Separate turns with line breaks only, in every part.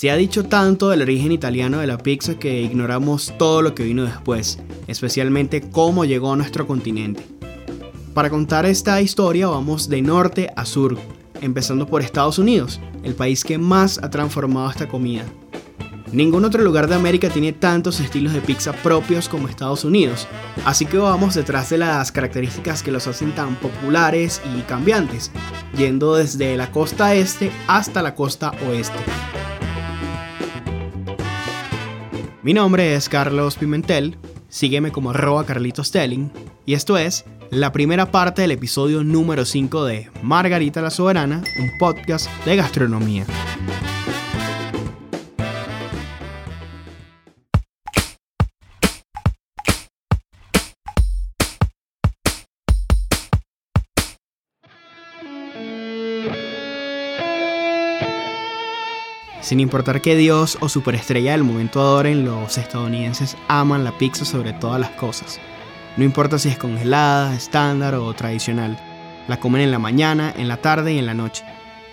Se ha dicho tanto del origen italiano de la pizza que ignoramos todo lo que vino después, especialmente cómo llegó a nuestro continente. Para contar esta historia vamos de norte a sur, empezando por Estados Unidos, el país que más ha transformado esta comida. Ningún otro lugar de América tiene tantos estilos de pizza propios como Estados Unidos, así que vamos detrás de las características que los hacen tan populares y cambiantes, yendo desde la costa este hasta la costa oeste. Mi nombre es Carlos Pimentel, sígueme como arroba Carlitos Telling, y esto es la primera parte del episodio número 5 de Margarita la Soberana, un podcast de gastronomía. Sin importar que Dios o superestrella del momento adoren, los estadounidenses aman la pizza sobre todas las cosas. No importa si es congelada, estándar o tradicional. La comen en la mañana, en la tarde y en la noche.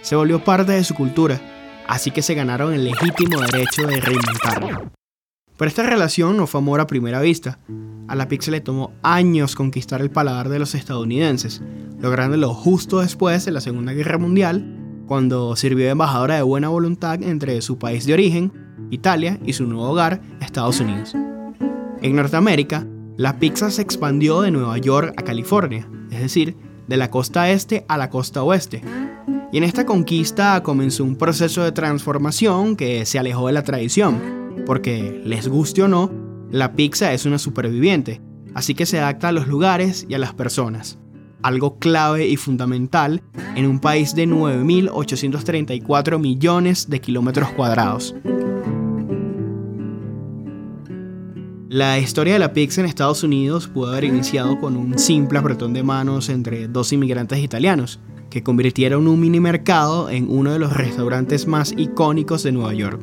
Se volvió parte de su cultura, así que se ganaron el legítimo derecho de reinventarla. Pero esta relación no fue amor a primera vista. A la pizza le tomó años conquistar el paladar de los estadounidenses, lográndolo justo después de la Segunda Guerra Mundial cuando sirvió de embajadora de buena voluntad entre su país de origen, Italia, y su nuevo hogar, Estados Unidos. En Norteamérica, la pizza se expandió de Nueva York a California, es decir, de la costa este a la costa oeste. Y en esta conquista comenzó un proceso de transformación que se alejó de la tradición, porque, les guste o no, la pizza es una superviviente, así que se adapta a los lugares y a las personas algo clave y fundamental en un país de 9.834 millones de kilómetros cuadrados. La historia de la pizza en Estados Unidos pudo haber iniciado con un simple apretón de manos entre dos inmigrantes italianos, que convirtieron un mini mercado en uno de los restaurantes más icónicos de Nueva York.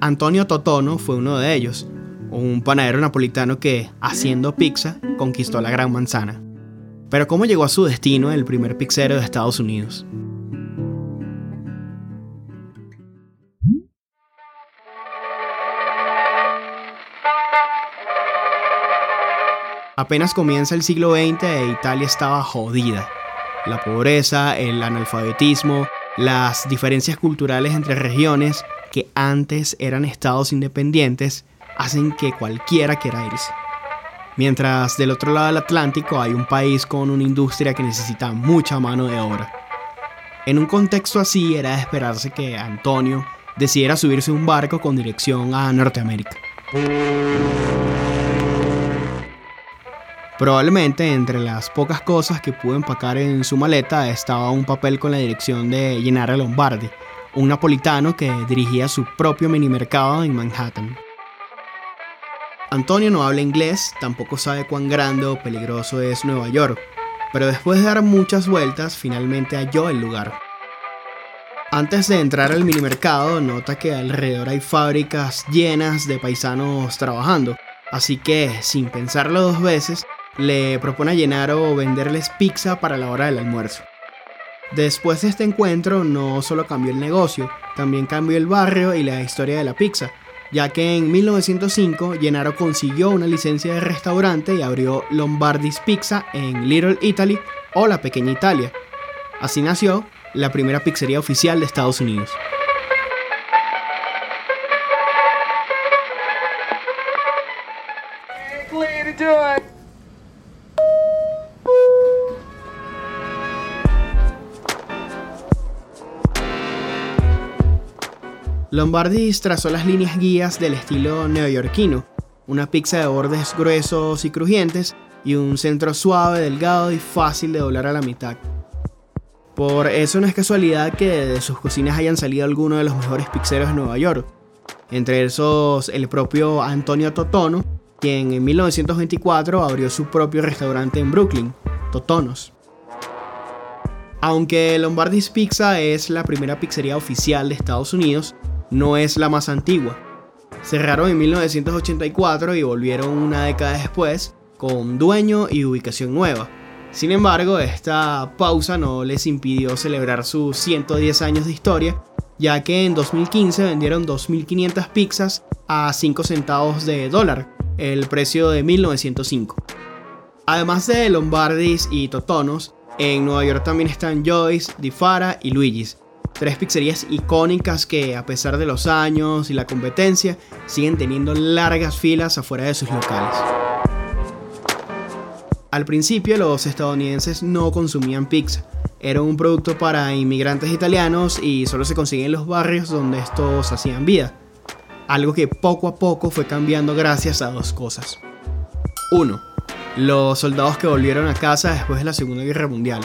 Antonio Totono fue uno de ellos, un panadero napolitano que, haciendo pizza, conquistó la Gran Manzana. Pero ¿cómo llegó a su destino el primer pizzero de Estados Unidos? Apenas comienza el siglo XX e Italia estaba jodida. La pobreza, el analfabetismo, las diferencias culturales entre regiones que antes eran estados independientes hacen que cualquiera quiera irse. Mientras del otro lado del Atlántico hay un país con una industria que necesita mucha mano de obra. En un contexto así era de esperarse que Antonio decidiera subirse a un barco con dirección a Norteamérica. Probablemente entre las pocas cosas que pudo empacar en su maleta estaba un papel con la dirección de Gennaro Lombardi, un napolitano que dirigía su propio mini mercado en Manhattan. Antonio no habla inglés, tampoco sabe cuán grande o peligroso es Nueva York, pero después de dar muchas vueltas finalmente halló el lugar. Antes de entrar al minimercado nota que alrededor hay fábricas llenas de paisanos trabajando, así que sin pensarlo dos veces le propone a Llenaro venderles pizza para la hora del almuerzo. Después de este encuentro no solo cambió el negocio, también cambió el barrio y la historia de la pizza, ya que en 1905 Gennaro consiguió una licencia de restaurante y abrió Lombardi's Pizza en Little Italy o la Pequeña Italia. Así nació la primera pizzería oficial de Estados Unidos. Lombardi trazó las líneas guías del estilo neoyorquino, una pizza de bordes gruesos y crujientes y un centro suave, delgado y fácil de doblar a la mitad. Por eso no es casualidad que de sus cocinas hayan salido algunos de los mejores pizzeros de Nueva York, entre esos el propio Antonio Totono, quien en 1924 abrió su propio restaurante en Brooklyn, Totonos. Aunque Lombardi's Pizza es la primera pizzería oficial de Estados Unidos, no es la más antigua. Cerraron en 1984 y volvieron una década después con dueño y ubicación nueva. Sin embargo, esta pausa no les impidió celebrar sus 110 años de historia ya que en 2015 vendieron 2.500 pizzas a 5 centavos de dólar, el precio de 1905. Además de Lombardis y Totonos, en Nueva York también están Joyce, Di Fara y Luigi's, tres pizzerías icónicas que a pesar de los años y la competencia siguen teniendo largas filas afuera de sus locales. Al principio los estadounidenses no consumían pizza, era un producto para inmigrantes italianos y solo se conseguía en los barrios donde estos hacían vida, algo que poco a poco fue cambiando gracias a dos cosas. 1 los soldados que volvieron a casa después de la Segunda Guerra Mundial.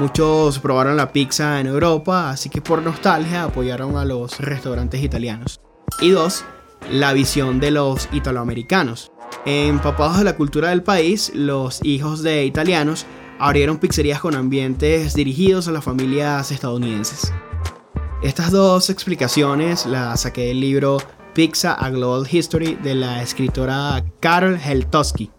Muchos probaron la pizza en Europa, así que por nostalgia apoyaron a los restaurantes italianos. Y dos, la visión de los italoamericanos. Empapados de la cultura del país, los hijos de italianos abrieron pizzerías con ambientes dirigidos a las familias estadounidenses. Estas dos explicaciones las saqué del libro Pizza a Global History de la escritora Carol Heltowski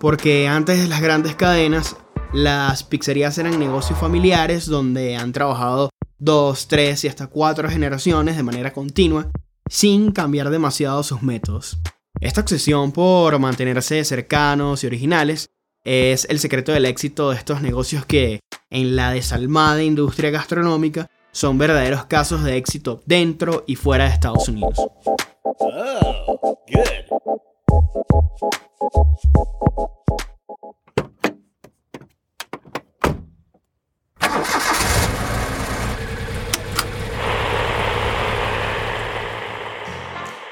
porque antes de las grandes cadenas, las pizzerías eran negocios familiares donde han trabajado dos, tres y hasta cuatro generaciones de manera continua, sin cambiar demasiado sus métodos. Esta obsesión por mantenerse cercanos y originales es el secreto del éxito de estos negocios que, en la desalmada industria gastronómica, son verdaderos casos de éxito dentro y fuera de Estados Unidos. Oh,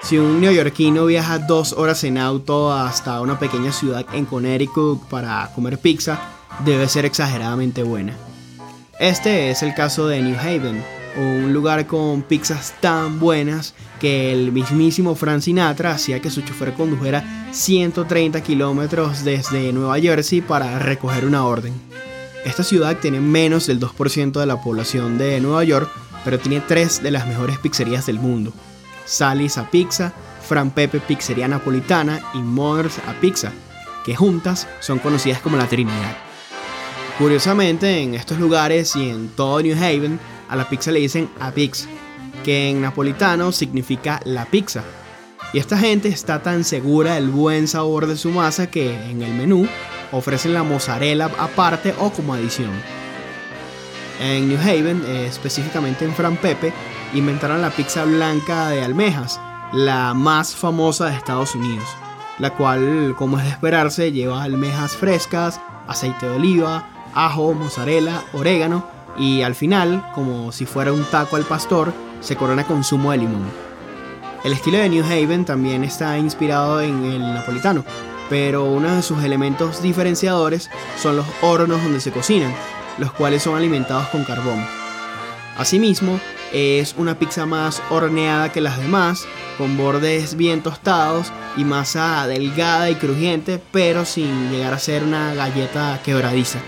si un neoyorquino viaja dos horas en auto hasta una pequeña ciudad en Connecticut para comer pizza, debe ser exageradamente buena. Este es el caso de New Haven, un lugar con pizzas tan buenas que el mismísimo Frank Sinatra hacía que su chofer condujera 130 kilómetros desde Nueva Jersey para recoger una orden. Esta ciudad tiene menos del 2% de la población de Nueva York, pero tiene tres de las mejores pizzerías del mundo. Sally's a Pizza, Fran Pepe Pizzería Napolitana y Mother's a Pizza, que juntas son conocidas como la Trinidad. Curiosamente, en estos lugares y en todo New Haven, a la pizza le dicen a pizza, que en napolitano significa la pizza. Y esta gente está tan segura del buen sabor de su masa que en el menú ofrecen la mozzarella aparte o como adición. En New Haven, específicamente en Fran Pepe, inventaron la pizza blanca de almejas, la más famosa de Estados Unidos, la cual, como es de esperarse, lleva almejas frescas, aceite de oliva, ajo, mozzarella, orégano y al final, como si fuera un taco al pastor, se corona con zumo de limón. El estilo de New Haven también está inspirado en el napolitano, pero uno de sus elementos diferenciadores son los hornos donde se cocinan, los cuales son alimentados con carbón. Asimismo, es una pizza más horneada que las demás, con bordes bien tostados y masa delgada y crujiente, pero sin llegar a ser una galleta quebradiza.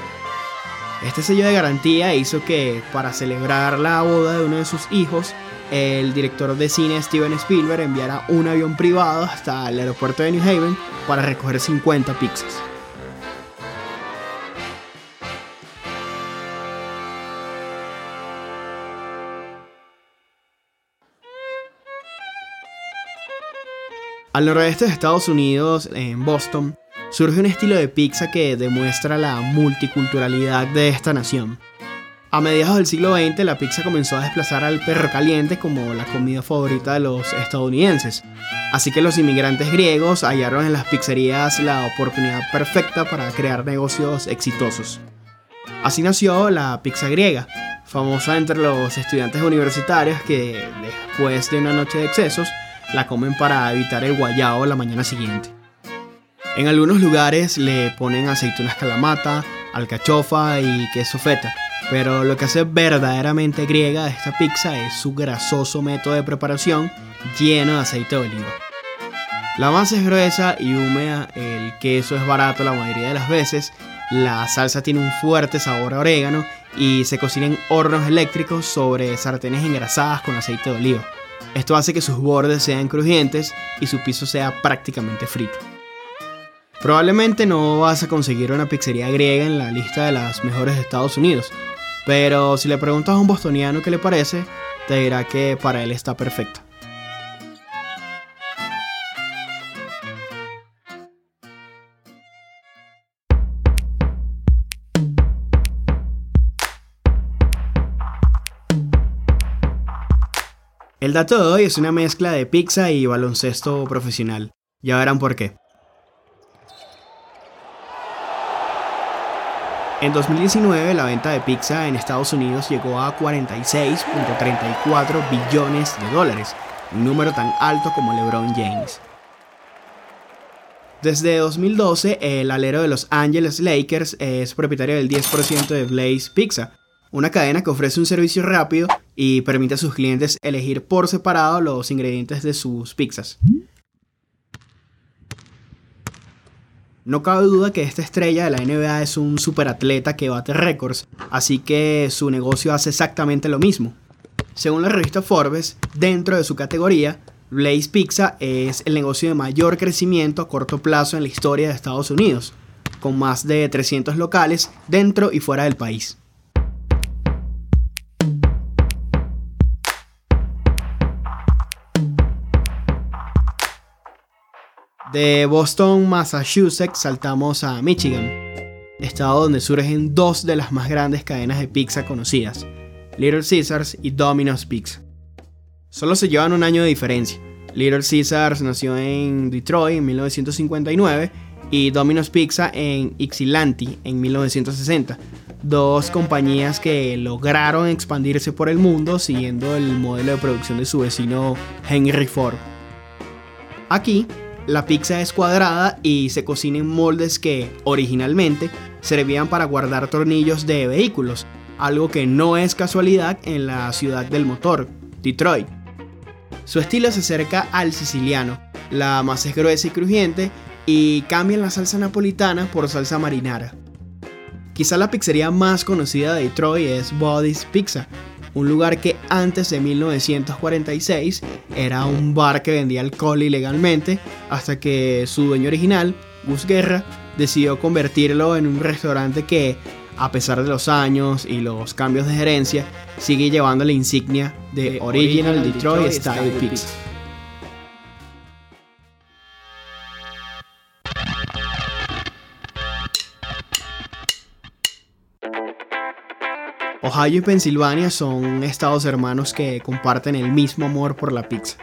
Este sello de garantía hizo que, para celebrar la boda de uno de sus hijos, el director de cine Steven Spielberg enviara un avión privado hasta el aeropuerto de New Haven para recoger 50 pizzas. Al noroeste de Estados Unidos, en Boston, surge un estilo de pizza que demuestra la multiculturalidad de esta nación. A mediados del siglo XX la pizza comenzó a desplazar al perro caliente como la comida favorita de los estadounidenses, así que los inmigrantes griegos hallaron en las pizzerías la oportunidad perfecta para crear negocios exitosos. Así nació la pizza griega, famosa entre los estudiantes universitarios que después de una noche de excesos la comen para evitar el guayao la mañana siguiente. En algunos lugares le ponen aceitunas calamata, alcachofa y queso feta, pero lo que hace verdaderamente griega esta pizza es su grasoso método de preparación lleno de aceite de oliva. La masa es gruesa y húmeda, el queso es barato la mayoría de las veces, la salsa tiene un fuerte sabor a orégano y se cocina en hornos eléctricos sobre sartenes engrasadas con aceite de oliva. Esto hace que sus bordes sean crujientes y su piso sea prácticamente frito. Probablemente no vas a conseguir una pizzería griega en la lista de las mejores de Estados Unidos, pero si le preguntas a un bostoniano qué le parece, te dirá que para él está perfecta. El dato de hoy es una mezcla de pizza y baloncesto profesional. Ya verán por qué. En 2019 la venta de pizza en Estados Unidos llegó a 46.34 billones de dólares, un número tan alto como LeBron James. Desde 2012, el alero de Los Angeles Lakers es propietario del 10% de Blaze Pizza, una cadena que ofrece un servicio rápido y permite a sus clientes elegir por separado los ingredientes de sus pizzas. No cabe duda que esta estrella de la NBA es un superatleta que bate récords, así que su negocio hace exactamente lo mismo. Según la revista Forbes, dentro de su categoría, Blaze Pizza es el negocio de mayor crecimiento a corto plazo en la historia de Estados Unidos, con más de 300 locales dentro y fuera del país. De Boston, Massachusetts, saltamos a Michigan, estado donde surgen dos de las más grandes cadenas de pizza conocidas, Little Caesars y Domino's Pizza. Solo se llevan un año de diferencia. Little Caesars nació en Detroit en 1959 y Domino's Pizza en Ypsilanti en 1960. Dos compañías que lograron expandirse por el mundo siguiendo el modelo de producción de su vecino Henry Ford. Aquí, la pizza es cuadrada y se cocina en moldes que, originalmente, servían para guardar tornillos de vehículos, algo que no es casualidad en la ciudad del motor, Detroit. Su estilo se acerca al siciliano, la masa es gruesa y crujiente y cambian la salsa napolitana por salsa marinara. Quizá la pizzería más conocida de Detroit es Body's Pizza, un lugar que antes de 1946 era un bar que vendía alcohol ilegalmente, hasta que su dueño original, Gus Guerra, decidió convertirlo en un restaurante que, a pesar de los años y los cambios de gerencia, sigue llevando la insignia de Original Detroit Style Pizza. Ohio y Pensilvania son estados hermanos que comparten el mismo amor por la pizza.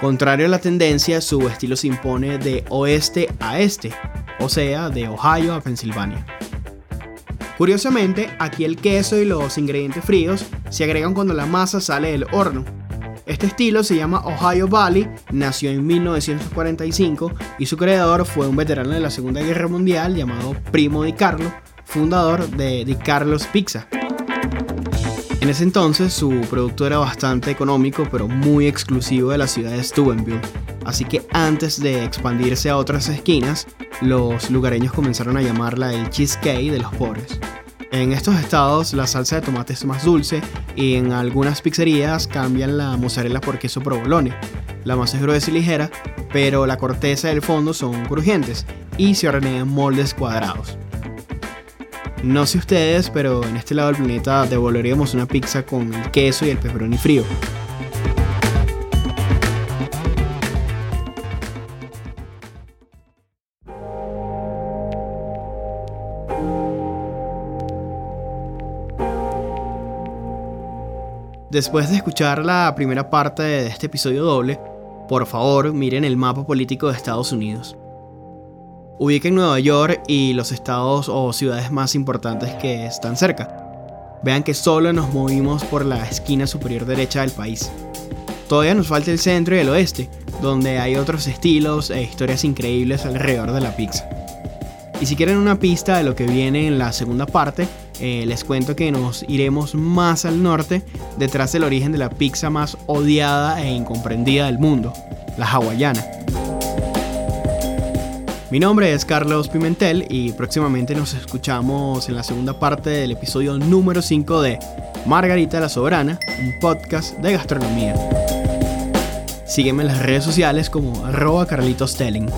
Contrario a la tendencia, su estilo se impone de oeste a este, o sea, de Ohio a Pensilvania. Curiosamente, aquí el queso y los ingredientes fríos se agregan cuando la masa sale del horno. Este estilo se llama Ohio Valley, nació en 1945 y su creador fue un veterano de la Segunda Guerra Mundial llamado Primo Di Carlo, fundador de Di Carlos Pizza. En ese entonces su producto era bastante económico pero muy exclusivo de la ciudad de Steubenville, así que antes de expandirse a otras esquinas, los lugareños comenzaron a llamarla el cheesecake de los pobres. En estos estados la salsa de tomate es más dulce y en algunas pizzerías cambian la mozzarella por queso provolone. La masa es gruesa y ligera, pero la corteza y el fondo son crujientes y se hornean moldes cuadrados. No sé ustedes, pero en este lado del planeta devolveríamos una pizza con el queso y el pepperoni frío. Después de escuchar la primera parte de este episodio doble, por favor miren el mapa político de Estados Unidos. Ubiquen Nueva York y los estados o ciudades más importantes que están cerca. Vean que solo nos movimos por la esquina superior derecha del país. Todavía nos falta el centro y el oeste, donde hay otros estilos e historias increíbles alrededor de la pizza. Y si quieren una pista de lo que viene en la segunda parte, eh, les cuento que nos iremos más al norte, detrás del origen de la pizza más odiada e incomprendida del mundo, la hawaiana. Mi nombre es Carlos Pimentel y próximamente nos escuchamos en la segunda parte del episodio número 5 de Margarita la Soberana, un podcast de gastronomía. Sígueme en las redes sociales como arroba Carlitos Telling.